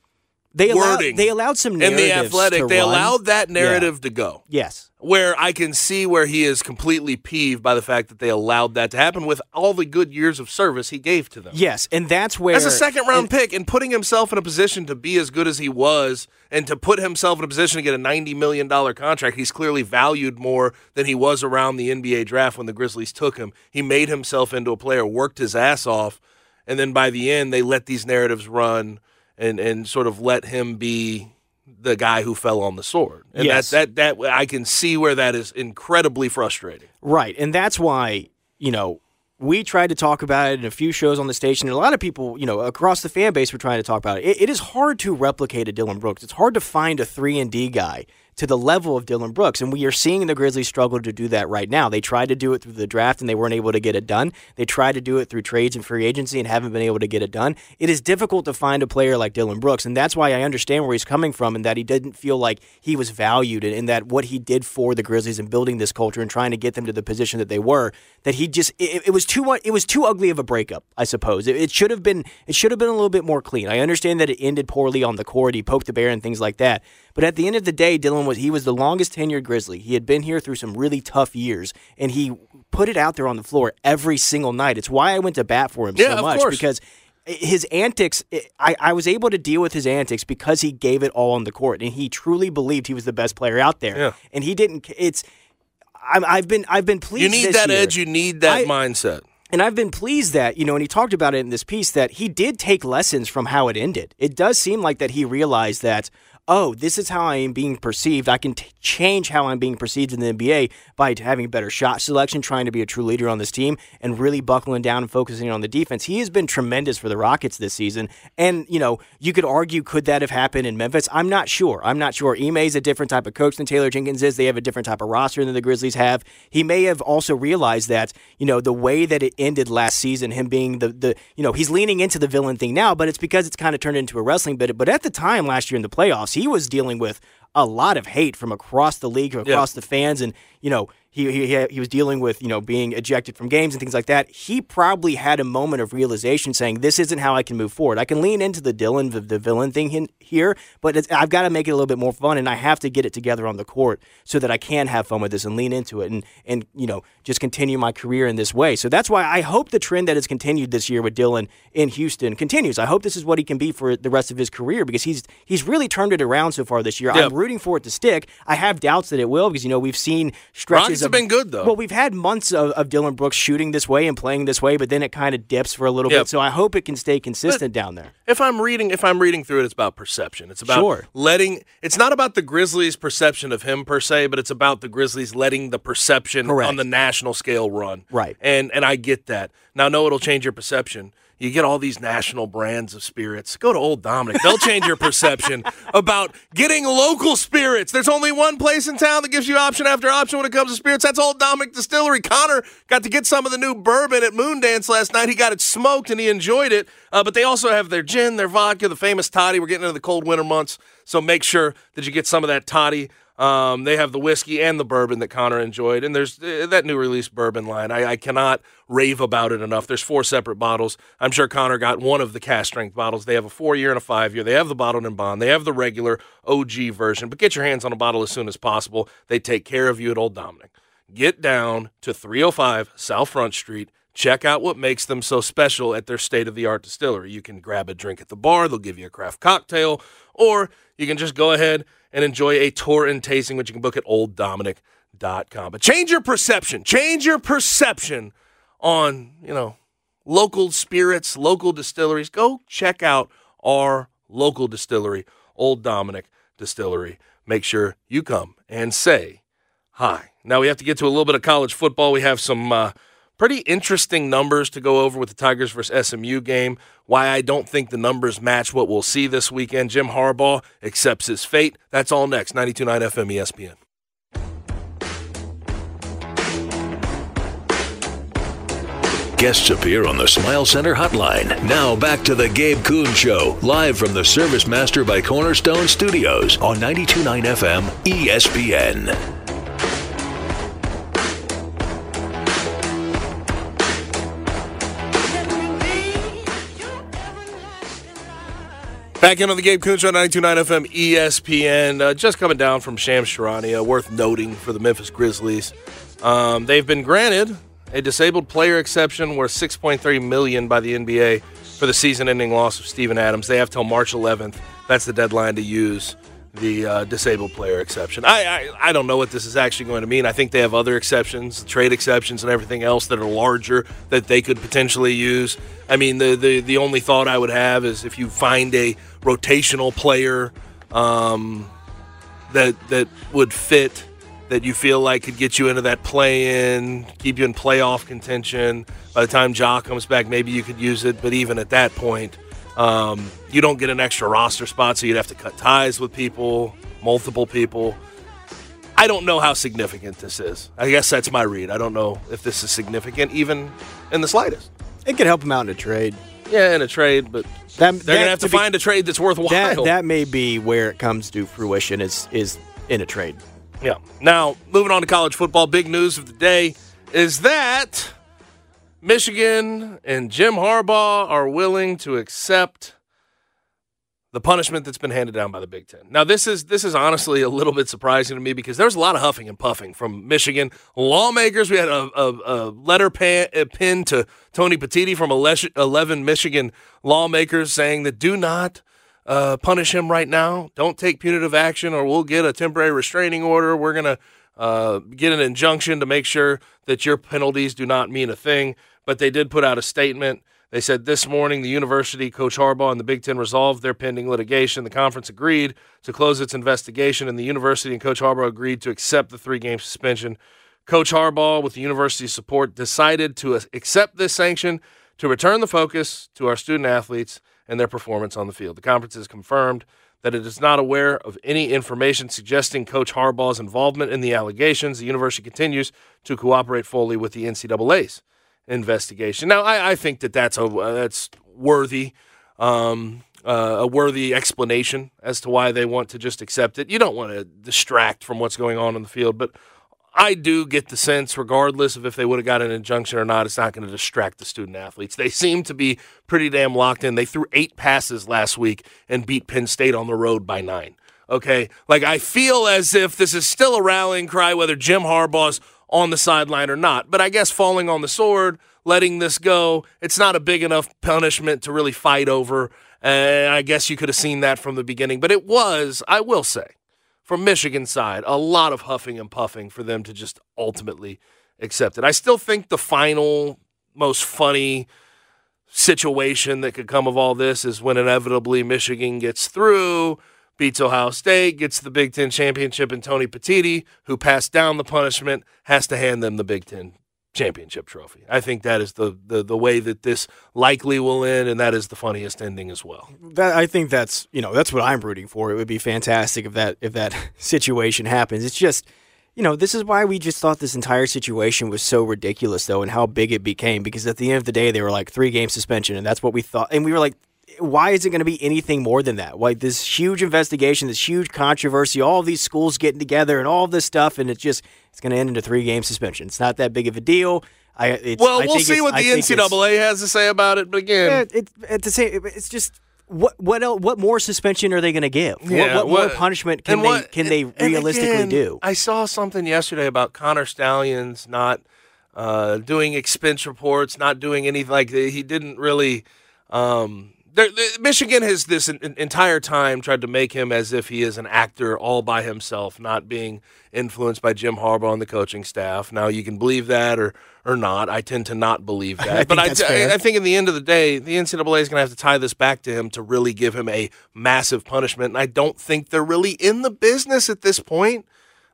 they allowed, they allowed some in the athletic. They run. allowed that narrative yeah. to go. Yes, where I can see where he is completely peeved by the fact that they allowed that to happen with all the good years of service he gave to them. Yes, and that's where as a second round and, pick and putting himself in a position to be as good as he was and to put himself in a position to get a ninety million dollar contract. He's clearly valued more than he was around the NBA draft when the Grizzlies took him. He made himself into a player, worked his ass off, and then by the end they let these narratives run and and sort of let him be the guy who fell on the sword. And yes. that, that that I can see where that is incredibly frustrating. Right. And that's why, you know, we tried to talk about it in a few shows on the station. And a lot of people, you know, across the fan base were trying to talk about it. it. It is hard to replicate a Dillon Brooks. It's hard to find a three and D guy to the level of Dillon Brooks. And we are seeing the Grizzlies struggle to do that right now. They tried to do it through the draft and they weren't able to get it done. They tried to do it through trades and free agency and haven't been able to get it done. It is difficult to find a player like Dillon Brooks. And that's why I understand where he's coming from and that he didn't feel like he was valued and, that what he did for the Grizzlies and building this culture and trying to get them to the position that they were, that he just, it, it was too it was too ugly of a breakup, I suppose. It, it should have been, it should have been a little bit more clean. I understand that it ended poorly on the court. He poked the bear and things like that. But at the end of the day, Dillon was he was the longest tenured Grizzly. He had been here through some really tough years, and he put it out there on the floor every single night. It's why I went to bat for him yeah, so much because his antics eh, I, I was able to deal with his antics because he gave it all on the court and he truly believed he was the best player out there yeah. and he didn't it's i have been i've been pleased you need that year. edge you need that I, mindset and I've been pleased that, you know, and he talked about it in this piece that he did take lessons from how it ended. It does seem like that he realized that, oh, this is how I am being perceived. I can t- change how I'm being perceived in the NBA by having better shot selection, trying to be a true leader on this team, and really buckling down and focusing on the defense. He has been tremendous for the Rockets this season. And, you know, you could argue, could that have happened in Memphis? I'm not sure. I'm not sure. Ime's a different type of coach than Taylor Jenkins is. They have a different type of roster than the Grizzlies have. He may have also realized that, you know, the way that it ended last season, him being the, the you know, he's leaning into the villain thing now, but it's because it's kind of turned into a wrestling bit. But at the time last year in the playoffs, he was dealing with a lot of hate from across the league, across the fans, and you know he, he he was dealing with you know being ejected from games and things like that. He probably had a moment of realization, saying, "This isn't how I can move forward. I can lean into the Dillon, the, the villain thing here, but I've got to make it a little bit more fun, and I have to get it together on the court so that I can have fun with this and lean into it, and and you know just continue my career in this way. So that's why I hope the trend that has continued this year with Dillon in Houston continues. I hope this is what he can be for the rest of his career because he's he's really turned it around so far this year. Yeah. I'm rooting for it to stick. I have doubts that it will because you know we've seen stretches Rockets of have been good, though. Well, we've had months of, of Dillon Brooks shooting this way and playing this way, but then it kind of dips for a little Yep. bit. So I hope it can stay consistent down there. If I'm reading, if I'm reading through it, it's about perception. It's about Sure. letting. It's not about the Grizzlies' perception of him per se, but it's about the Grizzlies letting the perception Correct. on the national scale run. Right. And and I get that. Now, no, it'll change your perception. You get all these national brands of spirits. Go to Old Dominick. They'll change your perception about getting local spirits. There's only one place in town that gives you option after option when it comes to spirits. That's Old Dominick Distillery. Connor got to get some of the new bourbon at Moondance last night. He got it smoked and he enjoyed it. Uh, but they also have their gin, their vodka, the famous toddy. We're getting into the cold winter months, so make sure that you get some of that toddy. Um, they have the whiskey and the bourbon that Connor enjoyed, and there's uh, that new release bourbon line. I, I cannot rave about it enough. There's four separate bottles. I'm sure Connor got one of the cask strength bottles. They have a four year and a five year. They have the bottled and bond. They have the regular OG version. But get your hands on a bottle as soon as possible. They take care of you at Old Dominick. Get down to 305 South Front Street. Check out what makes them so special at their state of the art distillery. You can grab a drink at the bar, they'll give you a craft cocktail, or you can just go ahead and enjoy a tour and tasting, which you can book at olddominick.com. But change your perception. Change your perception on, you know, local spirits, local distilleries. Go check out our local distillery, Old Dominick Distillery. Make sure you come and say hi. Now we have to get to a little bit of college football. We have some uh, pretty interesting numbers to go over with the Tigers versus SMU game. Why I don't think the numbers match what we'll see this weekend. Jim Harbaugh accepts his fate. That's all next. 92.9 FM ESPN. Guests appear on the Smile Center hotline. Now back to the Gabe Kuhn Show, live from the Service Master by Cornerstone Studios on 92.9 FM ESPN. Back in on the Gabe Kuhn Show, 92.9 FM ESPN. Uh, just coming down from Shams Charania, worth noting for the Memphis Grizzlies. Um, they've been granted a disabled player exception worth 6.3 million by the NBA for the season-ending loss of Steven Adams. They have till March 11th. That's the deadline to use the uh, disabled player exception. I, I I don't know what this is actually going to mean. I think they have other exceptions, trade exceptions, and everything else that are larger that they could potentially use. I mean, the the, the only thought I would have is if you find a rotational player um, that that would fit that you feel like could get you into that play in, keep you in playoff contention. By the time Ja comes back, maybe you could use it. But even at that point, um, you don't get an extra roster spot, so you'd have to cut ties with people, multiple people. I don't know how significant this is. I guess that's my read. I don't know if this is significant, even in the slightest. It could help him out in a trade. Yeah, in a trade, but That, they're gonna have to, be- find a trade that's worthwhile. that. That may be where it comes to fruition. Is is in a trade. Yeah. Now, moving on to college football, big news of the day is that Michigan and Jim Harbaugh are willing to accept the punishment that's been handed down by the Big Ten. Now, this is this is honestly a little bit surprising to me because there's a lot of huffing and puffing from Michigan lawmakers. We had a, a, a letter pan, a pin to Tony Petitti from 11 Michigan lawmakers saying that do not uh, punish him right now. Don't take punitive action, or we'll get a temporary restraining order. We're gonna uh, get an injunction to make sure that your penalties do not mean a thing. but they did put out a statement. They said this morning the university, Coach Harbaugh, and the Big Ten resolved their pending litigation. The conference agreed to close its investigation, and the university and Coach Harbaugh agreed to accept the three game suspension. Coach Harbaugh, with the university's support, decided to accept this sanction to return the focus to our student athletes and their performance on the field. The conference has confirmed that it is not aware of any information suggesting Coach Harbaugh's involvement in the allegations. The university continues to cooperate fully with the NCAA's investigation. Now, I, I think that that's a uh, that's worthy. Um, uh, a worthy explanation as to why they want to just accept it. You don't want to distract from what's going on in the field, but I do get the sense, regardless of if they would have got an injunction or not, it's not going to distract the student athletes. They seem to be pretty damn locked in. They threw eight passes last week and beat Penn State on the road by nine. Okay, like I feel as if this is still a rallying cry, whether Jim Harbaugh's on the sideline or not. But I guess falling on the sword, letting this go, it's not a big enough punishment to really fight over. And I guess you could have seen that from the beginning. But it was, I will say, from Michigan side, a lot of huffing and puffing for them to just ultimately accept it. I still think the final, most funny situation that could come of all this is when inevitably Michigan gets through beats Ohio State, gets the Big Ten championship, and Tony Petitti, who passed down the punishment, has to hand them the Big Ten championship trophy. I think that is the, the, the way that this likely will end, and that is the funniest ending as well. That I think that's you know that's what I'm rooting for. It would be fantastic if that if that situation happens. It's just you know this is why we just thought this entire situation was so ridiculous though, and how big it became. Because at the end of the day, they were like three game suspension, and that's what we thought, and we were like why is it going to be anything more than that? Like this huge investigation, this huge controversy, all these schools getting together, and all this stuff, and it's just it's going to end in a three game suspension. It's not that big of a deal. I, well, I we'll see what the NCAA has to say about it. But again, yeah, it, at the same, it's just what what else, what more suspension are they going to give? Yeah, what, what, what, more punishment can what, they can they realistically again, do? I saw something yesterday about Connor Stalions not uh, doing expense reports, not doing anything like he didn't really. Um, Michigan has this entire time tried to make him as if he is an actor all by himself, not being influenced by Jim Harbaugh and the coaching staff. Now you can believe that or or not. I tend to not believe that, I but I, I, I, think in the end of the day, the NCAA is going to have to tie this back to him to really give him a massive punishment. And I don't think they're really in the business at this point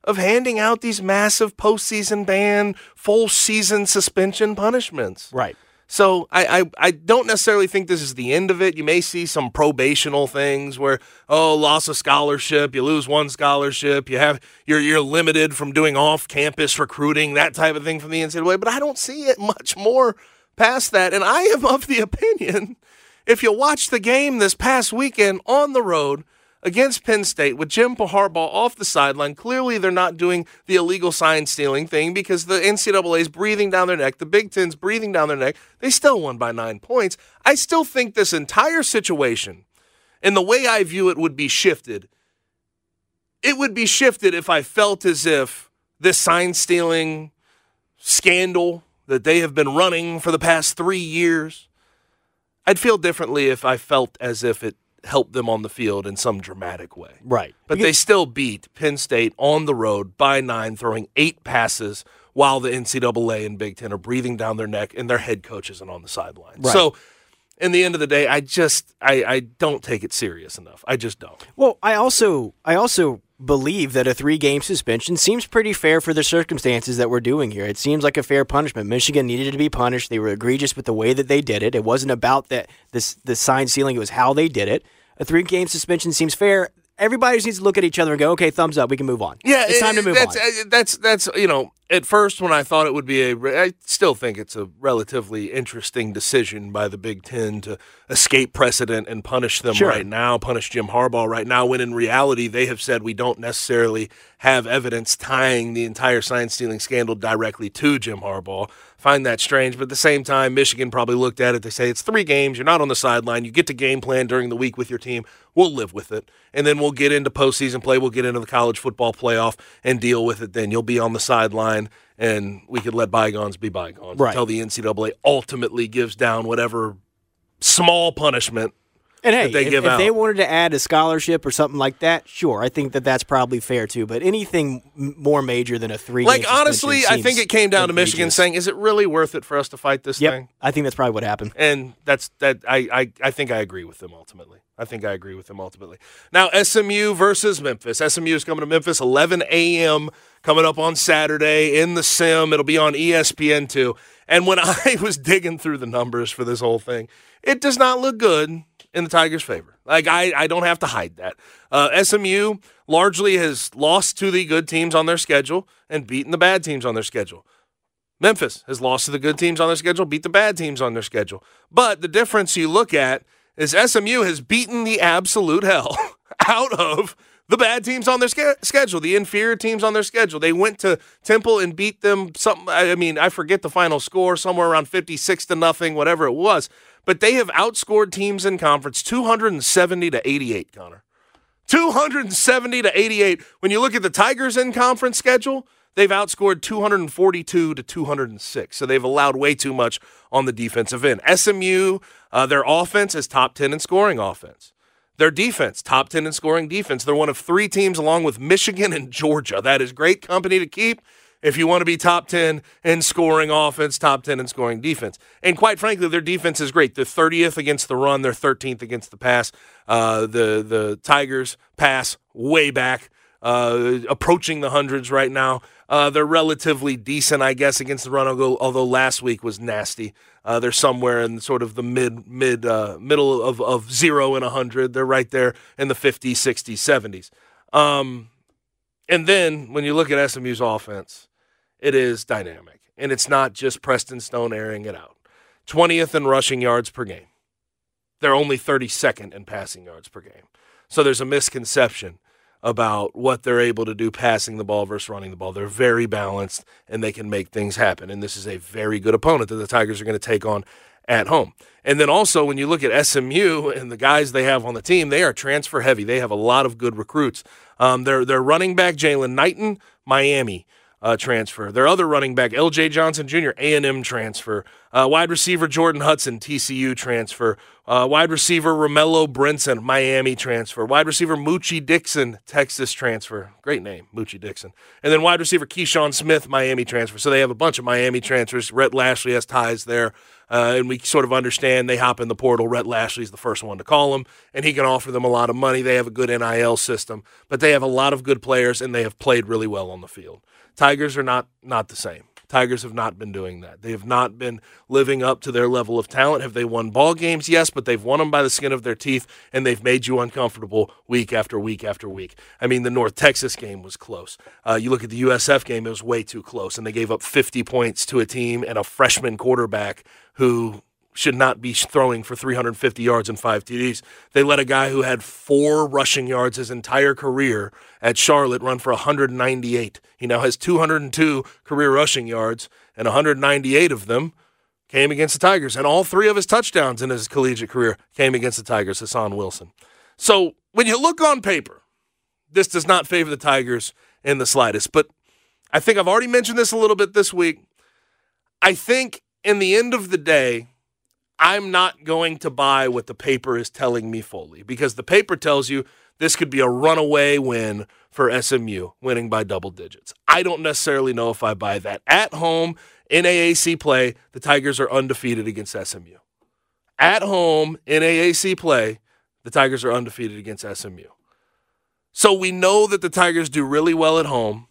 of handing out these massive postseason ban, full season suspension punishments. Right. So I, I, I don't necessarily think this is the end of it. You may see some probational things where oh loss of scholarship, you lose one scholarship, you have you're you're limited from doing off campus recruiting, that type of thing from the NCAA. But I don't see it much more past that. And I am of the opinion if you watch the game this past weekend on the road against Penn State with Jim Harbaugh off the sideline. Clearly, they're not doing the illegal sign stealing thing because the NCAA is breathing down their neck. The Big Ten's breathing down their neck. They still won by nine points. I still think this entire situation and the way I view it would be shifted. It would be shifted if I felt as if this sign stealing scandal that they have been running for the past three years. I'd feel differently if I felt as if it help them on the field in some dramatic way. Right. But because- they still beat Penn State on the road by nine, throwing eight passes while the NCAA and Big Ten are breathing down their neck and their head coach isn't on the sideline. Right. So in the end of the day, I just I, I don't take it serious enough. I just don't. Well, I also I also believe that a three game suspension seems pretty fair for the circumstances that we're doing here. It seems like a fair punishment. Michigan needed to be punished. They were egregious with the way that they did it. It wasn't about that this the sign stealing, it was how they did it. A three game suspension seems fair. Everybody just needs to look at each other and go, okay, thumbs up, we can move on. Yeah, it's time to move that's, on. Uh, that's that's you know, at first when I thought it would be a, I still think it's a relatively interesting decision by the Big Ten to escape precedent and punish them sure. right now, punish Jim Harbaugh right now. When in reality, they have said we don't necessarily have evidence tying the entire sign stealing scandal directly to Jim Harbaugh find that strange. But at the same time, Michigan probably looked at it. They say it's three games. You're not on the sideline. You get to game plan during the week with your team. We'll live with it. And then we'll get into postseason play. We'll get into the college football playoff and deal with it then. You'll be on the sideline and we could let bygones be bygones right. until the NCAA ultimately gives down whatever small punishment And hey, they if, if they wanted to add a scholarship or something like that, sure, I think that that's probably fair too. But anything more major than a three, like honestly, I think it came down to Michigan saying, "Is it really worth it for us to fight this Yep, thing?" I think that's probably what happened. And that's that. I, I I think I agree with them ultimately. I think I agree with them ultimately. Now SMU versus Memphis. SMU is coming to Memphis 11 a.m. coming up on Saturday in the Sim. It'll be on ESPN two. And when I was digging through the numbers for this whole thing, it does not look good in the Tigers' favor. Like I, I don't have to hide that. Uh, SMU largely has lost to the good teams on their schedule and beaten the bad teams on their schedule. Memphis has lost to the good teams on their schedule, beat the bad teams on their schedule. But the difference you look at is SMU has beaten the absolute hell out of the bad teams on their ske- schedule, the inferior teams on their schedule. They went to Temple and beat them. Something I mean, I forget the final score, somewhere around fifty-six to nothing, whatever it was. But they have outscored teams in conference two hundred and seventy to eighty-eight. Connor, two hundred and seventy to eighty-eight. When you look at the Tigers in conference schedule, they've outscored 242 to 206. So they've allowed way too much on the defensive end. SMU, uh, their offense is top 10 in scoring offense. Their defense, top 10 in scoring defense. They're one of three teams along with Michigan and Georgia. That is great company to keep if you want to be top 10 in scoring offense, top 10 in scoring defense. And quite frankly, their defense is great. They're 30th against the run, they're 13th against the pass. Uh, the, the Tigers pass way back, uh, approaching the hundreds right now. Uh, they're relatively decent, I guess, against the run. Although, last week was nasty. Uh, they're somewhere in sort of the mid mid uh, middle of, of zero and hundred. They're right there in the 50s, 60s, 70s. Um, and then when you look at SMU's offense, it is dynamic, and it's not just Preston Stone airing it out. 20th in rushing yards per game. They're only 32nd in passing yards per game. So there's a misconception about what they're able to do passing the ball versus running the ball. They're very balanced and they can make things happen. And this is a very good opponent that the Tigers are going to take on at home. And then also, when you look at SMU and the guys they have on the team, they are transfer heavy. They have a lot of good recruits. Um, their, their running back, Jaylan Knighton, Miami. Uh, transfer. Their other running back, L.J. Johnson Jr., A&M transfer. Uh, wide receiver Jordan Hudson, TCU transfer. Uh, wide receiver Romello Brinson, Miami transfer. Wide receiver Moochie Dixon, Texas transfer. Great name, Moochie Dixon. And then wide receiver Keyshawn Smith, Miami transfer. So they have a bunch of Miami transfers. Rhett Lashlee has ties there. Uh, and we sort of understand they hop in the portal. Rhett Lashlee's the first one to call them, and he can offer them a lot of money. They have a good NIL system, but they have a lot of good players, and they have played really well on the field. Tigers are not not the same. Tigers have not been doing that. They have not been living up to their level of talent. Have they won ball games? Yes, but they've won them by the skin of their teeth, and they've made you uncomfortable week after week after week. I mean, the North Texas game was close. Uh, you look at the USF game; it was way too close, and they gave up 50 points to a team and a freshman quarterback who should not be throwing for 350 yards and five TDs. They let a guy who had four rushing yards his entire career at Charlotte run for 198. He now has 202 career rushing yards, and 198 of them came against the Tigers. And all three of his touchdowns in his collegiate career came against the Tigers, Hassan Wilson. So when you look on paper, this does not favor the Tigers in the slightest. But I think I've already mentioned this a little bit this week. I think in the end of the day, I'm not going to buy what the paper is telling me fully because the paper tells you this could be a runaway win for SMU, winning by double digits. I don't necessarily know if I buy that. At home in AAC play, the Tigers are undefeated against SMU. At home in AAC play, the Tigers are undefeated against SMU. So we know that the Tigers do really well at home.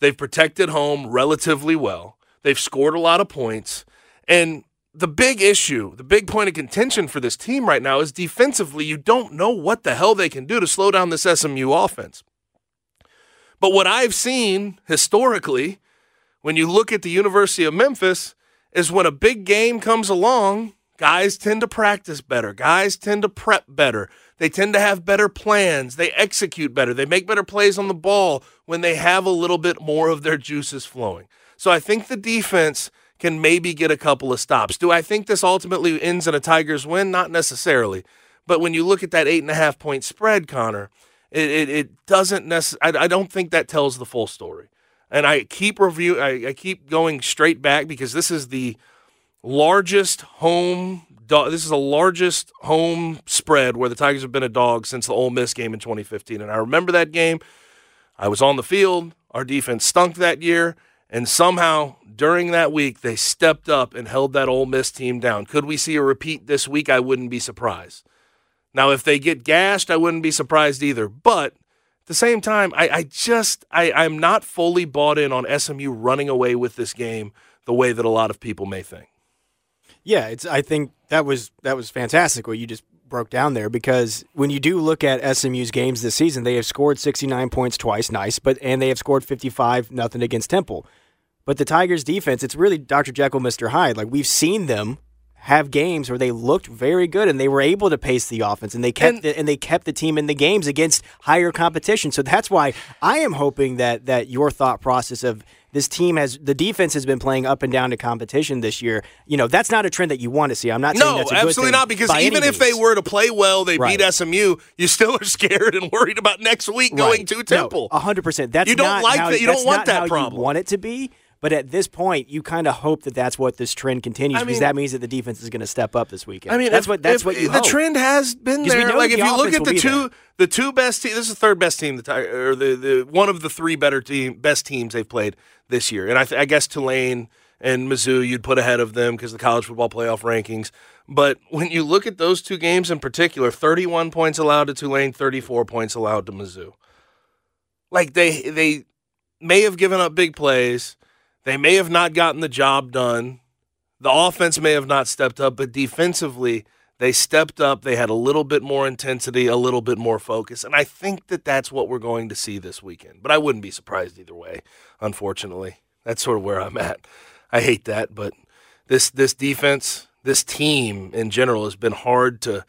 They've protected home relatively well. They've scored a lot of points. And the big issue, the big point of contention for this team right now is defensively, you don't know what the hell they can do to slow down this SMU offense. But what I've seen historically, when you look at the University of Memphis, is when a big game comes along, guys tend to practice better. Guys tend to prep better. They tend to have better plans. They execute better. They make better plays on the ball when they have a little bit more of their juices flowing. So I think the defense can maybe get a couple of stops. Do I think this ultimately ends in a Tigers win? Not necessarily. But when you look at that eight and a half point spread, Connor, it, it, it doesn't necessarily, I, don't think that tells the full story. And I keep review, I, I keep going straight back because this is the largest home, this is the largest home spread where the Tigers have been a dog since the Ole Miss game in 2015. And I remember that game. I was on the field. Our defense stunk that year. And somehow during that week, they stepped up and held that Ole Miss team down. Could we see a repeat this week? I wouldn't be surprised. Now, if they get gashed, I wouldn't be surprised either. But at the same time, I, I just I, I'm not fully bought in on SMU running away with this game the way that a lot of people may think. Yeah, it's. I think that was that was fantastic what you just broke down there because when you do look at SMU's games this season, they have scored 69 points twice, nice, but and they have scored 55 nothing against Temple. But the Tigers defense, it's really Dr. Jekyll, Mr. Hyde. Like we've seen them have games where they looked very good and they were able to pace the offense and they kept And- the, and they kept the team in the games against higher competition. So that's why I am hoping that that your thought process of this team has the defense has been playing up and down to competition this year. You know that's not a trend that you want to see. I'm not saying No, that's a good absolutely thing not. Because even if they were to play well, they Right. beat SMU. You still are scared and worried about next week going Right. to No, Temple. hundred percent. That's You don't not like that- you don't want that problem. want it to be. But at this point, you kind of hope that that's what this trend continues I because that means that the defense is going to step up this weekend. I mean, that's if- what that's if what you the hope. trend has been there. Like if the you look at the two, there. the two best teams. This is the third best team, the or the, the one of the three better team best teams they've played this year. And I, th- I guess Tulane and Mizzou you'd put ahead of them because the college football playoff rankings. But when you look at those two games in particular, 31 points allowed to Tulane, 34 points allowed to Mizzou. Like they they may have given up big plays. They may have not gotten the job done. The offense may have not stepped up, but defensively, they stepped up. They had a little bit more intensity, a little bit more focus. And I think that that's what we're going to see this weekend. But I wouldn't be surprised either way, unfortunately. That's sort of where I'm at. I hate that, but this this defense, this team in general has been hard to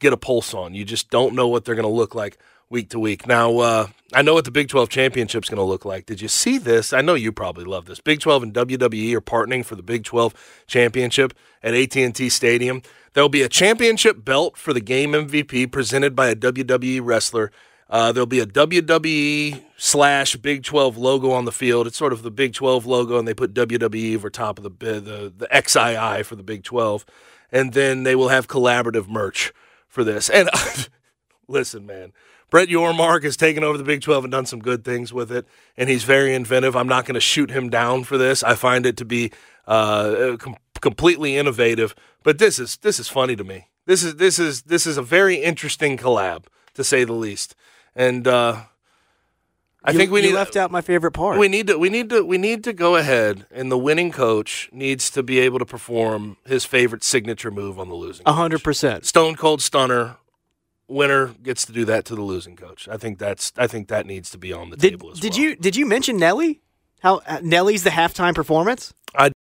get a pulse on. You just don't know what they're going to look like week to week. Now, uh, I know what the Big 12 championship's going to look like. Did you see this? I know you probably love this. Big 12 and WWE are partnering for the Big 12 championship at AT&T Stadium. There'll be a championship belt for the game MVP presented by a WWE wrestler. Uh, there'll be a WWE slash Big 12 logo on the field. It's sort of the Big 12 logo, and they put WWE over top of the the, the XII for the Big 12. And then they will have collaborative merch for this. And listen, man, Brett Yormark has taken over the Big 12 and done some good things with it, and he's very inventive. I'm not going to shoot him down for this. I find it to be uh, com- completely innovative, but this is this is funny to me. This is this is this is a very interesting collab, to say the least. And uh, I You- think we you need left out my favorite part. we need to we need to we need to go ahead, and the winning coach needs to be able to perform his favorite signature move on the losing. A hundred percent. Stone cold stunner. Winner gets to do that to the losing coach. I think that's I think that needs to be on the Did table as did well. you did you mention Nelly? How uh, Nelly's the halftime performance? I